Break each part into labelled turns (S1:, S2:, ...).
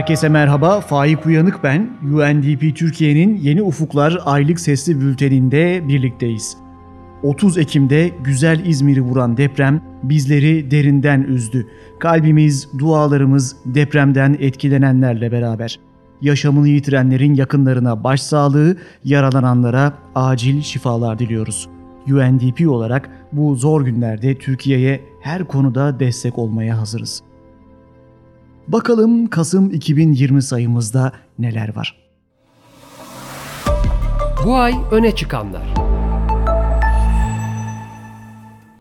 S1: Herkese merhaba, Faik Uyanık ben. UNDP Türkiye'nin Yeni Ufuklar aylık sesli bülteninde birlikteyiz. 30 Ekim'de güzel İzmir'i vuran deprem bizleri derinden üzdü. Kalbimiz, dualarımız depremden etkilenenlerle beraber. Yaşamını yitirenlerin yakınlarına başsağlığı, yaralananlara acil şifalar diliyoruz. UNDP olarak bu zor günlerde Türkiye'ye her konuda destek olmaya hazırız. Bakalım Kasım 2020 sayımızda neler var?
S2: Bu ay öne çıkanlar.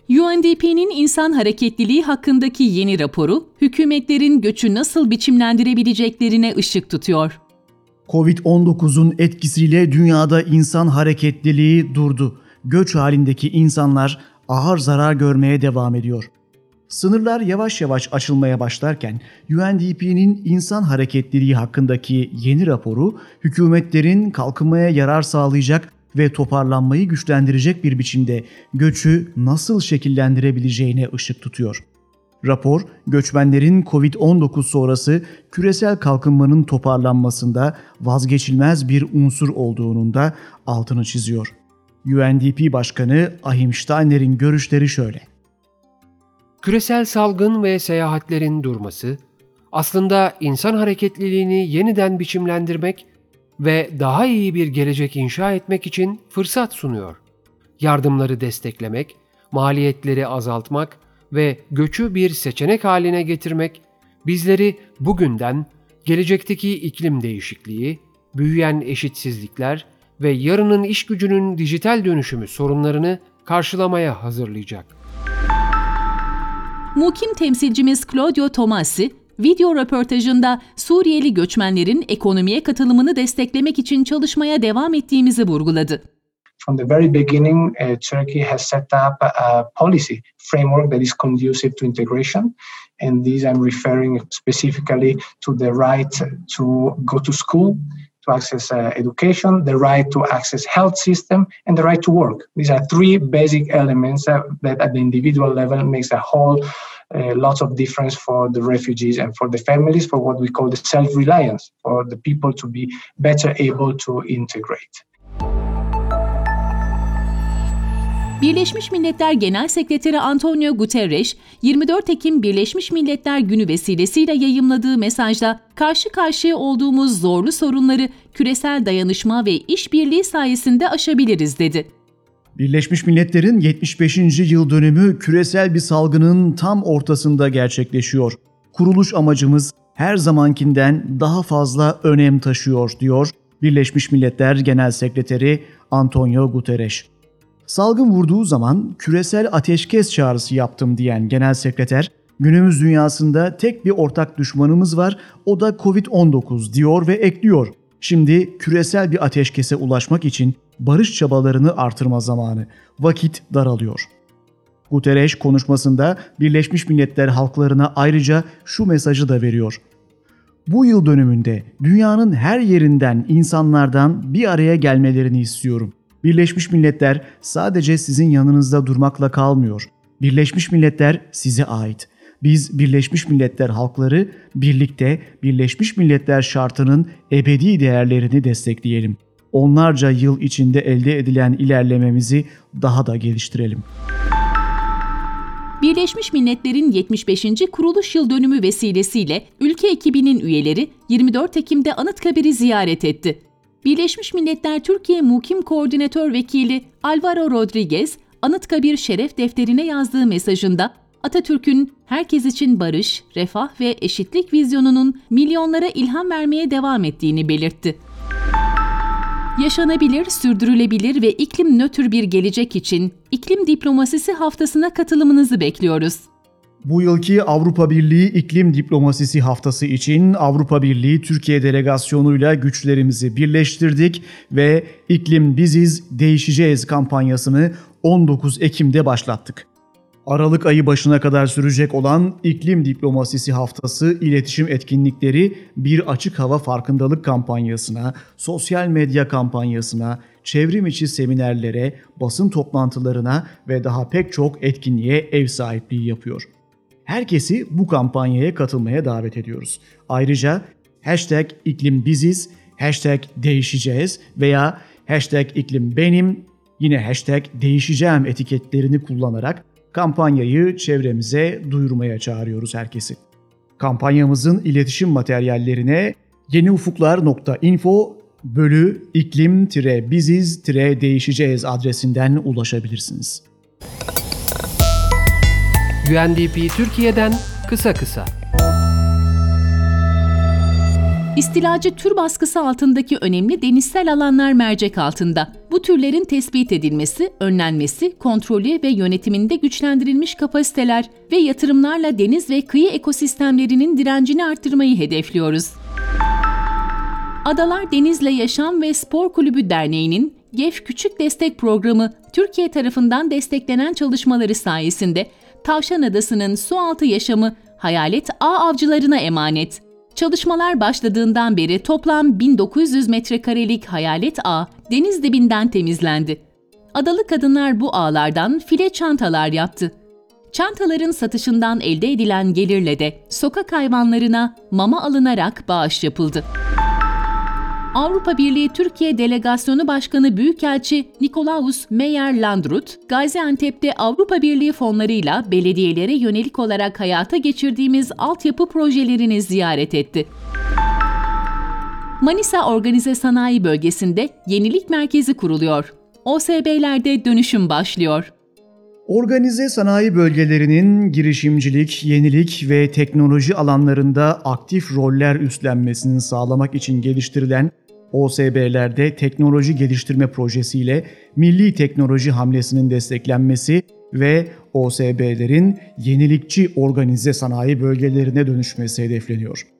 S3: UNDP'nin insan hareketliliği hakkındaki yeni raporu, hükümetlerin göçü nasıl biçimlendirebileceklerine ışık tutuyor.
S1: Covid-19'un etkisiyle dünyada insan hareketliliği durdu. Göç halindeki insanlar ağır zarar görmeye devam ediyor. Sınırlar yavaş yavaş açılmaya başlarken UNDP'nin insan hareketliliği hakkındaki yeni raporu hükümetlerin kalkınmaya yarar sağlayacak ve toparlanmayı güçlendirecek bir biçimde göçü nasıl şekillendirebileceğine ışık tutuyor. Rapor, göçmenlerin Covid-19 sonrası küresel kalkınmanın toparlanmasında vazgeçilmez bir unsur olduğunun da altını çiziyor. UNDP Başkanı Ahim Steiner'in görüşleri şöyle.
S2: Küresel salgın ve seyahatlerin durması, aslında insan hareketliliğini yeniden biçimlendirmek ve daha iyi bir gelecek inşa etmek için fırsat sunuyor. Yardımları desteklemek, maliyetleri azaltmak ve göçü bir seçenek haline getirmek bizleri bugünden gelecekteki iklim değişikliği, büyüyen eşitsizlikler ve yarının iş gücünün dijital dönüşümü sorunlarını karşılamaya hazırlayacak.
S3: Mukim temsilcimiz Claudio Tomasi, video röportajında Suriyeli göçmenlerin ekonomiye katılımını desteklemek için çalışmaya devam ettiğimizi vurguladı.
S4: From the very beginning, uh, Turkey has set up a policy framework that is conducive to integration. And these I'm referring specifically to the right to go to school, to access uh, education, the right to access health system, and the right to work. These are three basic elements uh, that at the individual level makes a whole uh, lots of difference for the refugees and for the families for what we call the self-reliance, for the people to be better able to integrate.
S3: Birleşmiş Milletler Genel Sekreteri Antonio Guterres, 24 Ekim Birleşmiş Milletler Günü vesilesiyle yayımladığı mesajda karşı karşıya olduğumuz zorlu sorunları küresel dayanışma ve işbirliği sayesinde aşabiliriz dedi.
S1: Birleşmiş Milletler'in 75. yıl dönümü küresel bir salgının tam ortasında gerçekleşiyor. Kuruluş amacımız her zamankinden daha fazla önem taşıyor diyor Birleşmiş Milletler Genel Sekreteri Antonio Guterres. Salgın vurduğu zaman küresel ateşkes çağrısı yaptım diyen genel sekreter, günümüz dünyasında tek bir ortak düşmanımız var, o da Covid-19 diyor ve ekliyor. Şimdi küresel bir ateşkese ulaşmak için barış çabalarını artırma zamanı. Vakit daralıyor. Guterres konuşmasında Birleşmiş Milletler halklarına ayrıca şu mesajı da veriyor. Bu yıl dönümünde dünyanın her yerinden insanlardan bir araya gelmelerini istiyorum. Birleşmiş Milletler sadece sizin yanınızda durmakla kalmıyor. Birleşmiş Milletler size ait. Biz Birleşmiş Milletler halkları birlikte Birleşmiş Milletler şartının ebedi değerlerini destekleyelim. Onlarca yıl içinde elde edilen ilerlememizi daha da geliştirelim.
S3: Birleşmiş Milletler'in 75. kuruluş yıl dönümü vesilesiyle ülke ekibinin üyeleri 24 Ekim'de Anıtkabir'i ziyaret etti. Birleşmiş Milletler Türkiye Mukim Koordinatör Vekili Alvaro Rodriguez, Anıtkabir Şeref Defterine yazdığı mesajında Atatürk'ün herkes için barış, refah ve eşitlik vizyonunun milyonlara ilham vermeye devam ettiğini belirtti. Yaşanabilir, sürdürülebilir ve iklim nötr bir gelecek için iklim diplomasisi haftasına katılımınızı bekliyoruz.
S1: Bu yılki Avrupa Birliği İklim Diplomasisi Haftası için Avrupa Birliği Türkiye delegasyonuyla güçlerimizi birleştirdik ve İklim Biziz Değişeceğiz kampanyasını 19 Ekim'de başlattık. Aralık ayı başına kadar sürecek olan İklim Diplomasisi Haftası iletişim etkinlikleri bir açık hava farkındalık kampanyasına, sosyal medya kampanyasına, çevrim içi seminerlere, basın toplantılarına ve daha pek çok etkinliğe ev sahipliği yapıyor. Herkesi bu kampanyaya katılmaya davet ediyoruz. Ayrıca hashtag iklim biziz, hashtag değişeceğiz veya hashtag iklim benim, yine hashtag değişeceğim etiketlerini kullanarak kampanyayı çevremize duyurmaya çağırıyoruz herkesi. Kampanyamızın iletişim materyallerine yeniufuklar.info bölü iklim-biziz-değişeceğiz adresinden ulaşabilirsiniz.
S2: UNDP Türkiye'den kısa kısa.
S3: İstilacı tür baskısı altındaki önemli denizsel alanlar mercek altında. Bu türlerin tespit edilmesi, önlenmesi, kontrolü ve yönetiminde güçlendirilmiş kapasiteler ve yatırımlarla deniz ve kıyı ekosistemlerinin direncini artırmayı hedefliyoruz. Adalar Denizle Yaşam ve Spor Kulübü Derneği'nin GEF Küçük Destek Programı Türkiye tarafından desteklenen çalışmaları sayesinde Tavşan Adası'nın sualtı yaşamı hayalet ağ avcılarına emanet. Çalışmalar başladığından beri toplam 1900 metrekarelik hayalet ağ deniz dibinden temizlendi. Adalı kadınlar bu ağlardan file çantalar yaptı. Çantaların satışından elde edilen gelirle de sokak hayvanlarına mama alınarak bağış yapıldı. Avrupa Birliği Türkiye Delegasyonu Başkanı Büyükelçi Nikolaus Meyer Landrut, Gaziantep'te Avrupa Birliği fonlarıyla belediyelere yönelik olarak hayata geçirdiğimiz altyapı projelerini ziyaret etti. Manisa Organize Sanayi Bölgesi'nde yenilik merkezi kuruluyor. OSB'lerde dönüşüm başlıyor.
S1: Organize sanayi bölgelerinin girişimcilik, yenilik ve teknoloji alanlarında aktif roller üstlenmesini sağlamak için geliştirilen OSB'lerde teknoloji geliştirme projesiyle milli teknoloji hamlesinin desteklenmesi ve OSB'lerin yenilikçi organize sanayi bölgelerine dönüşmesi hedefleniyor.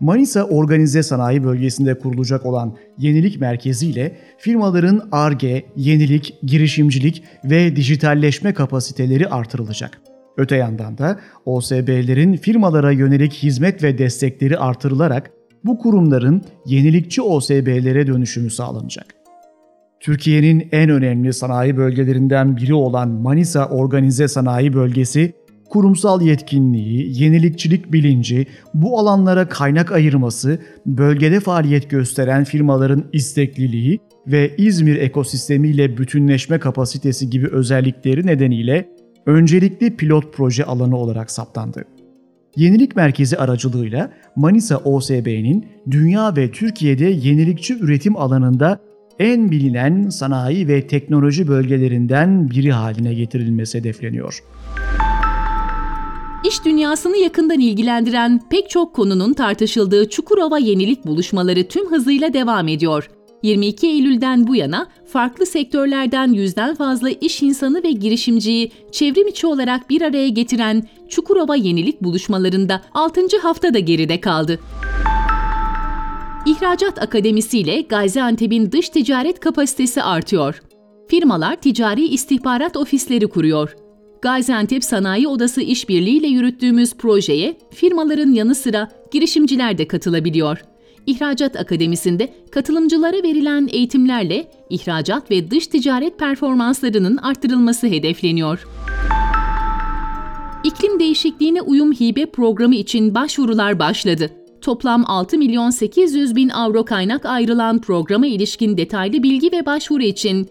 S1: Manisa Organize Sanayi Bölgesi'nde kurulacak olan Yenilik Merkezi ile firmaların ARGE, yenilik, girişimcilik ve dijitalleşme kapasiteleri artırılacak. Öte yandan da OSB'lerin firmalara yönelik hizmet ve destekleri artırılarak bu kurumların yenilikçi OSB'lere dönüşümü sağlanacak. Türkiye'nin en önemli sanayi bölgelerinden biri olan Manisa Organize Sanayi Bölgesi, kurumsal yetkinliği, yenilikçilik bilinci, bu alanlara kaynak ayırması, bölgede faaliyet gösteren firmaların istekliliği ve İzmir ekosistemiyle bütünleşme kapasitesi gibi özellikleri nedeniyle öncelikli pilot proje alanı olarak saptandı. Yenilik Merkezi aracılığıyla Manisa OSB'nin dünya ve Türkiye'de yenilikçi üretim alanında en bilinen sanayi ve teknoloji bölgelerinden biri haline getirilmesi hedefleniyor.
S3: İş dünyasını yakından ilgilendiren pek çok konunun tartışıldığı Çukurova Yenilik buluşmaları tüm hızıyla devam ediyor. 22 Eylül'den bu yana farklı sektörlerden yüzden fazla iş insanı ve girişimciyi çevrim içi olarak bir araya getiren Çukurova Yenilik buluşmalarında 6. hafta da geride kaldı. İhracat Akademisi ile Gaziantep'in dış ticaret kapasitesi artıyor. Firmalar ticari istihbarat ofisleri kuruyor. Gaziantep Sanayi Odası işbirliğiyle yürüttüğümüz projeye firmaların yanı sıra girişimciler de katılabiliyor. İhracat Akademisi'nde katılımcılara verilen eğitimlerle ihracat ve dış ticaret performanslarının arttırılması hedefleniyor. İklim değişikliğine uyum hibe programı için başvurular başladı. Toplam 6 milyon 800 bin avro kaynak ayrılan programa ilişkin detaylı bilgi ve başvuru için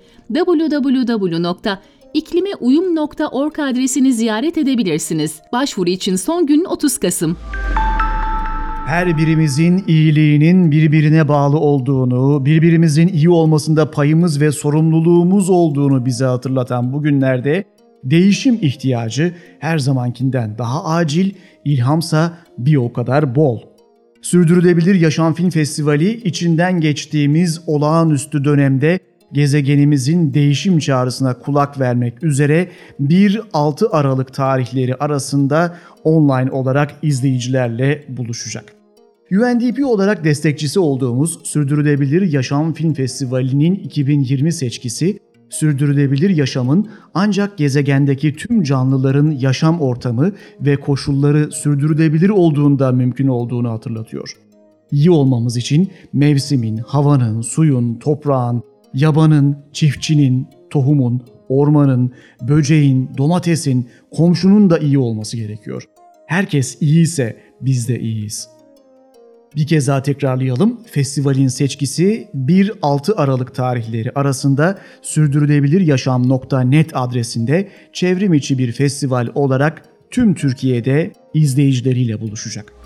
S3: www.iklimeuyum.org adresini ziyaret edebilirsiniz. Başvuru için son gün 30 Kasım.
S1: Her birimizin iyiliğinin birbirine bağlı olduğunu, birbirimizin iyi olmasında payımız ve sorumluluğumuz olduğunu bize hatırlatan bu günlerde değişim ihtiyacı her zamankinden daha acil, ilhamsa bir o kadar bol. Sürdürülebilir Yaşam Film Festivali içinden geçtiğimiz olağanüstü dönemde gezegenimizin değişim çağrısına kulak vermek üzere 1-6 Aralık tarihleri arasında online olarak izleyicilerle buluşacak. UNDP olarak destekçisi olduğumuz Sürdürülebilir Yaşam Film Festivali'nin 2020 seçkisi, sürdürülebilir yaşamın ancak gezegendeki tüm canlıların yaşam ortamı ve koşulları sürdürülebilir olduğunda mümkün olduğunu hatırlatıyor. İyi olmamız için mevsimin, havanın, suyun, toprağın, yabanın, çiftçinin, tohumun, ormanın, böceğin, domatesin, komşunun da iyi olması gerekiyor. Herkes iyiyse biz de iyiyiz. Bir kez daha tekrarlayalım. Festivalin seçkisi 1-6 Aralık tarihleri arasında sürdürülebiliryaşam.net adresinde çevrim içi bir festival olarak tüm Türkiye'de izleyicileriyle buluşacak.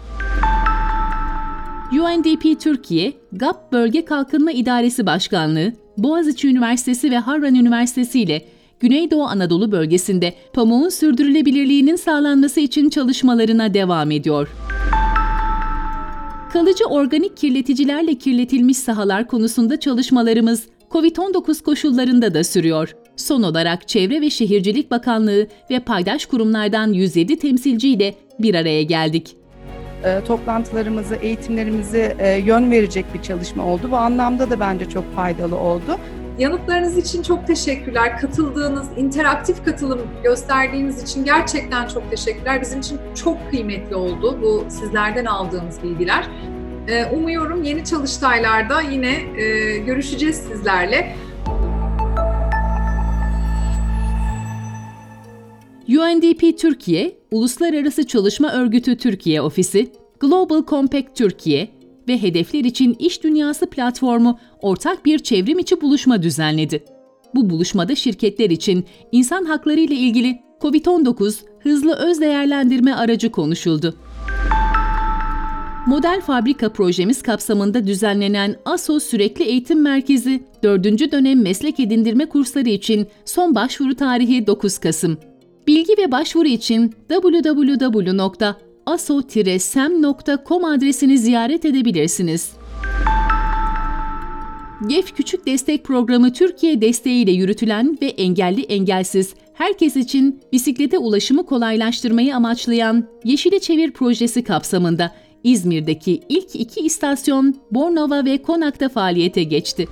S3: UNDP Türkiye, GAP Bölge Kalkınma İdaresi Başkanlığı, Boğaziçi Üniversitesi ve Harran Üniversitesi ile Güneydoğu Anadolu bölgesinde pamuğun sürdürülebilirliğinin sağlanması için çalışmalarına devam ediyor. Kalıcı organik kirleticilerle kirletilmiş sahalar konusunda çalışmalarımız COVID-19 koşullarında da sürüyor. Son olarak Çevre ve Şehircilik Bakanlığı ve paydaş kurumlardan 107 temsilciyle bir araya geldik.
S5: E, toplantılarımızı, eğitimlerimizi e, yön verecek bir çalışma oldu. Bu anlamda da bence çok faydalı oldu.
S6: Yanıtlarınız için çok teşekkürler. Katıldığınız, interaktif katılım gösterdiğiniz için gerçekten çok teşekkürler. Bizim için çok kıymetli oldu bu sizlerden aldığımız bilgiler. Ee, umuyorum yeni çalıştaylarda yine e, görüşeceğiz sizlerle.
S3: UNDP Türkiye, Uluslararası Çalışma Örgütü Türkiye Ofisi, Global Compact Türkiye ve Hedefler için İş Dünyası platformu ortak bir çevrim içi buluşma düzenledi. Bu buluşmada şirketler için insan hakları ile ilgili COVID-19 hızlı öz değerlendirme aracı konuşuldu. Model Fabrika projemiz kapsamında düzenlenen ASO Sürekli Eğitim Merkezi 4. dönem meslek edindirme kursları için son başvuru tarihi 9 Kasım. Bilgi ve başvuru için www.aso-sem.com adresini ziyaret edebilirsiniz. GEF Küçük Destek Programı Türkiye desteğiyle yürütülen ve engelli engelsiz herkes için bisiklete ulaşımı kolaylaştırmayı amaçlayan Yeşile Çevir projesi kapsamında İzmir'deki ilk iki istasyon Bornova ve Konak'ta faaliyete geçti.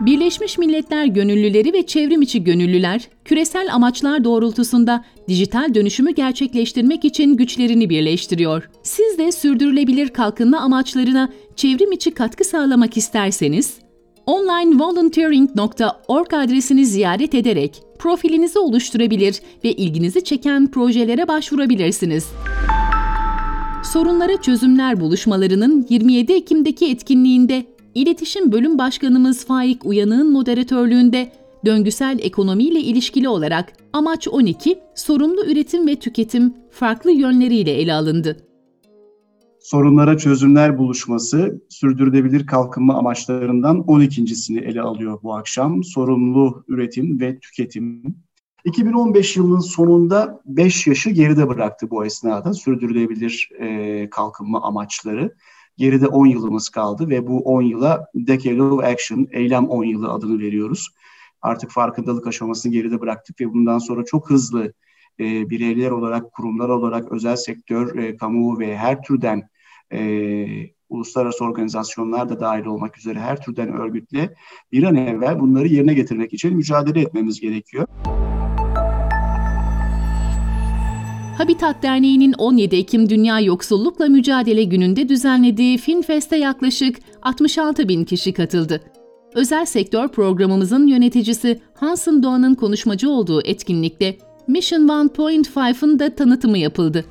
S3: Birleşmiş Milletler Gönüllüleri ve çevrimiçi gönüllüler, küresel amaçlar doğrultusunda dijital dönüşümü gerçekleştirmek için güçlerini birleştiriyor. Siz de sürdürülebilir kalkınma amaçlarına çevrimiçi katkı sağlamak isterseniz, onlinevolunteering.org adresini ziyaret ederek profilinizi oluşturabilir ve ilginizi çeken projelere başvurabilirsiniz. Sorunlara Çözümler buluşmalarının 27 Ekim'deki etkinliğinde İletişim Bölüm Başkanımız Faik Uyanık'ın moderatörlüğünde döngüsel ekonomiyle ilişkili olarak Amaç 12, sorumlu üretim ve tüketim farklı yönleriyle ele alındı.
S7: Sorunlara Çözümler Buluşması sürdürülebilir kalkınma amaçlarından 12.sini ele alıyor bu akşam. Sorumlu üretim ve tüketim. 2015 yılının sonunda 5 yaşı geride bıraktı bu esnada sürdürülebilir e, kalkınma amaçları. Geride 10 yılımız kaldı ve bu 10 yıla Decade of Action, eylem 10 yılı adını veriyoruz. Artık farkındalık aşamasını geride bıraktık ve bundan sonra çok hızlı e, bireyler olarak, kurumlar olarak, özel sektör, e, kamu ve her türden e, uluslararası organizasyonlar da dahil olmak üzere her türden örgütle bir an evvel bunları yerine getirmek için mücadele etmemiz gerekiyor.
S3: Habitat Derneği'nin 17 Ekim Dünya Yoksullukla Mücadele Günü'nde düzenlediği FinFest'e yaklaşık 66 bin kişi katıldı. Özel sektör programımızın yöneticisi Hansen Doğan'ın konuşmacı olduğu etkinlikte Mission 1.5'ın da tanıtımı yapıldı.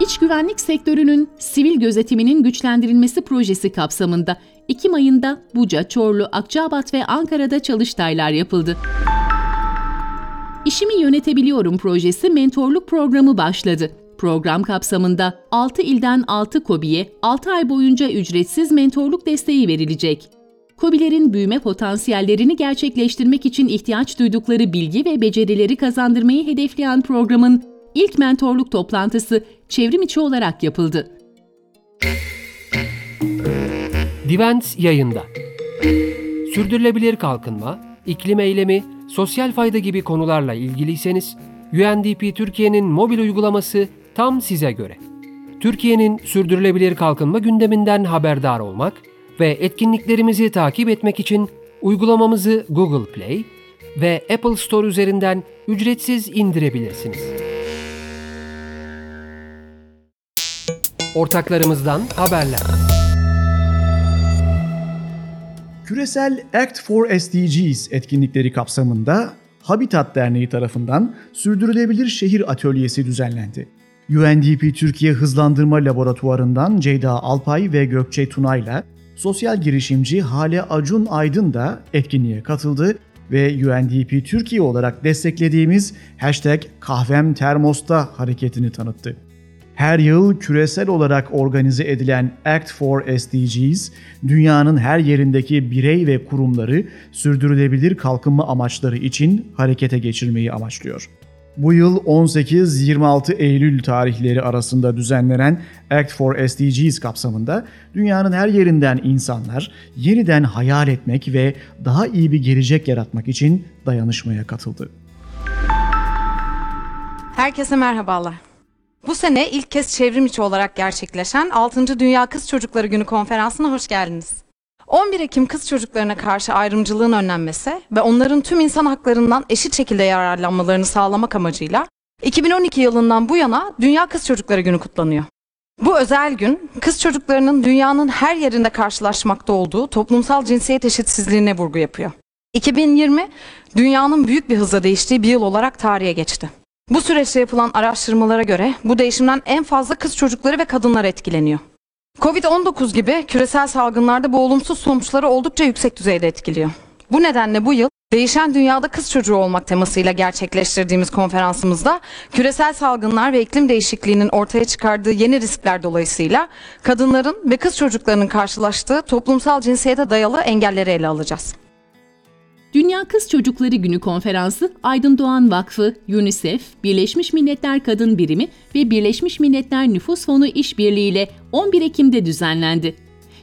S3: İç güvenlik sektörünün sivil gözetiminin güçlendirilmesi projesi kapsamında Ekim ayında Buca, Çorlu, Akçabat ve Ankara'da çalıştaylar yapıldı. İşimi Yönetebiliyorum projesi mentorluk programı başladı. Program kapsamında 6 ilden 6 KOBİ'ye 6 ay boyunca ücretsiz mentorluk desteği verilecek. KOBİ'lerin büyüme potansiyellerini gerçekleştirmek için ihtiyaç duydukları bilgi ve becerileri kazandırmayı hedefleyen programın ilk mentorluk toplantısı çevrim içi olarak yapıldı.
S2: Divent yayında. Sürdürülebilir kalkınma, iklim eylemi, sosyal fayda gibi konularla ilgiliyseniz UNDP Türkiye'nin mobil uygulaması tam size göre. Türkiye'nin sürdürülebilir kalkınma gündeminden haberdar olmak ve etkinliklerimizi takip etmek için uygulamamızı Google Play ve Apple Store üzerinden ücretsiz indirebilirsiniz. Ortaklarımızdan haberler.
S1: Küresel Act for SDGs etkinlikleri kapsamında Habitat Derneği tarafından Sürdürülebilir Şehir Atölyesi düzenlendi. UNDP Türkiye Hızlandırma Laboratuvarı'ndan Ceyda Alpay ve Gökçe Tunay'la sosyal girişimci Hale Acun Aydın da etkinliğe katıldı ve UNDP Türkiye olarak desteklediğimiz hashtag kahvem termosta hareketini tanıttı. Her yıl küresel olarak organize edilen Act for SDGs, dünyanın her yerindeki birey ve kurumları sürdürülebilir kalkınma amaçları için harekete geçirmeyi amaçlıyor. Bu yıl 18-26 Eylül tarihleri arasında düzenlenen Act for SDGs kapsamında dünyanın her yerinden insanlar yeniden hayal etmek ve daha iyi bir gelecek yaratmak için dayanışmaya katıldı.
S8: Herkese merhabalar. Bu sene ilk kez çevrim içi olarak gerçekleşen 6. Dünya Kız Çocukları Günü konferansına hoş geldiniz. 11 Ekim kız çocuklarına karşı ayrımcılığın önlenmesi ve onların tüm insan haklarından eşit şekilde yararlanmalarını sağlamak amacıyla 2012 yılından bu yana Dünya Kız Çocukları Günü kutlanıyor. Bu özel gün kız çocuklarının dünyanın her yerinde karşılaşmakta olduğu toplumsal cinsiyet eşitsizliğine vurgu yapıyor. 2020 dünyanın büyük bir hızla değiştiği bir yıl olarak tarihe geçti. Bu süreçte yapılan araştırmalara göre bu değişimden en fazla kız çocukları ve kadınlar etkileniyor. Covid-19 gibi küresel salgınlarda bu olumsuz sonuçları oldukça yüksek düzeyde etkiliyor. Bu nedenle bu yıl Değişen Dünyada Kız Çocuğu Olmak temasıyla gerçekleştirdiğimiz konferansımızda küresel salgınlar ve iklim değişikliğinin ortaya çıkardığı yeni riskler dolayısıyla kadınların ve kız çocuklarının karşılaştığı toplumsal cinsiyete dayalı engelleri ele alacağız.
S3: Dünya Kız Çocukları Günü konferansı Aydın Doğan Vakfı, UNICEF, Birleşmiş Milletler Kadın Birimi ve Birleşmiş Milletler Nüfus Fonu işbirliğiyle 11 Ekim'de düzenlendi.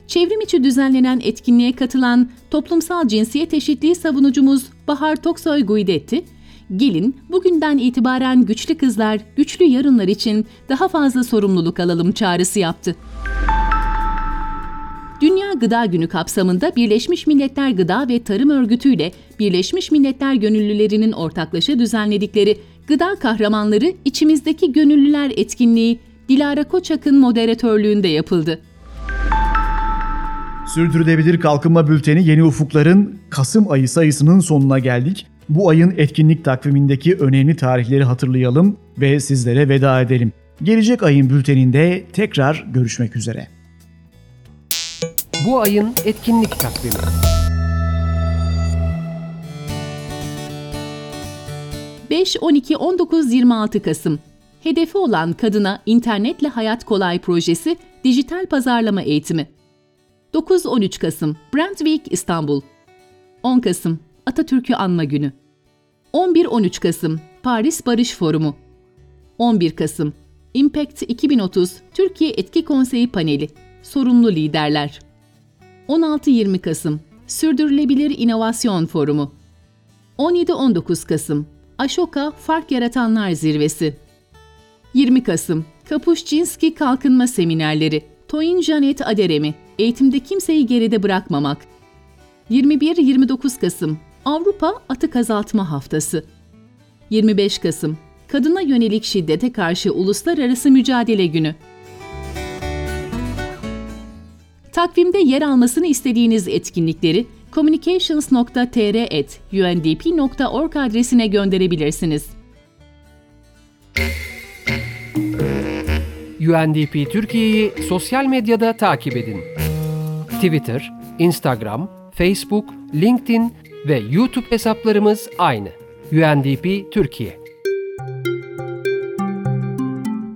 S3: Çevrim içi düzenlenen etkinliğe katılan toplumsal cinsiyet eşitliği savunucumuz Bahar Toksoy Guidetti, gelin bugünden itibaren güçlü kızlar, güçlü yarınlar için daha fazla sorumluluk alalım çağrısı yaptı. Gıda Günü kapsamında Birleşmiş Milletler Gıda ve Tarım Örgütü ile Birleşmiş Milletler Gönüllülerinin ortaklaşa düzenledikleri Gıda Kahramanları İçimizdeki Gönüllüler etkinliği Dilara Koçak'ın moderatörlüğünde yapıldı.
S1: Sürdürülebilir Kalkınma Bülteni Yeni Ufukların Kasım ayı sayısının sonuna geldik. Bu ayın etkinlik takvimindeki önemli tarihleri hatırlayalım ve sizlere veda edelim. Gelecek ayın bülteninde tekrar görüşmek üzere.
S2: Bu ayın etkinlik takvimi.
S3: ...5, 12, 19, 26 Kasım. Hedefi olan kadına internetle hayat kolay projesi dijital pazarlama eğitimi. 9-13 Kasım Brand Week İstanbul. 10 Kasım Atatürk'ü anma günü. 11-13 Kasım Paris Barış Forumu. 11 Kasım Impact 2030 Türkiye Etki Konseyi Paneli. Sorumlu liderler. 16-20 Kasım Sürdürülebilir İnovasyon Forumu. 17-19 Kasım Ashoka Fark Yaratanlar Zirvesi. 20 Kasım Kapuşcinski Kalkınma Seminerleri Toyin Janet Aderemi Eğitimde kimseyi geride bırakmamak. 21-29 Kasım Avrupa Atık Azaltma Haftası. 25 Kasım Kadına yönelik şiddete karşı Uluslararası Mücadele Günü Takvimde yer almasını istediğiniz etkinlikleri communications.tr@undp.org adresine gönderebilirsiniz.
S2: UNDP Türkiye'yi sosyal medyada takip edin. Twitter, Instagram, Facebook, LinkedIn ve YouTube hesaplarımız aynı. UNDP Türkiye.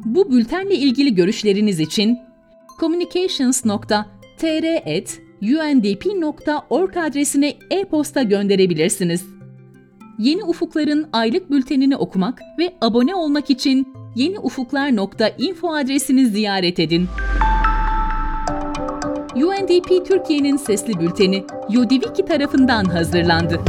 S3: Bu bültenle ilgili görüşleriniz için communications.tr@undp.org adresine e-posta gönderebilirsiniz. Yeni Ufuklar'ın aylık bültenini okumak ve abone olmak için yeniufuklar.info adresini ziyaret edin. UNDP Türkiye'nin sesli bülteni Yodiviki tarafından hazırlandı.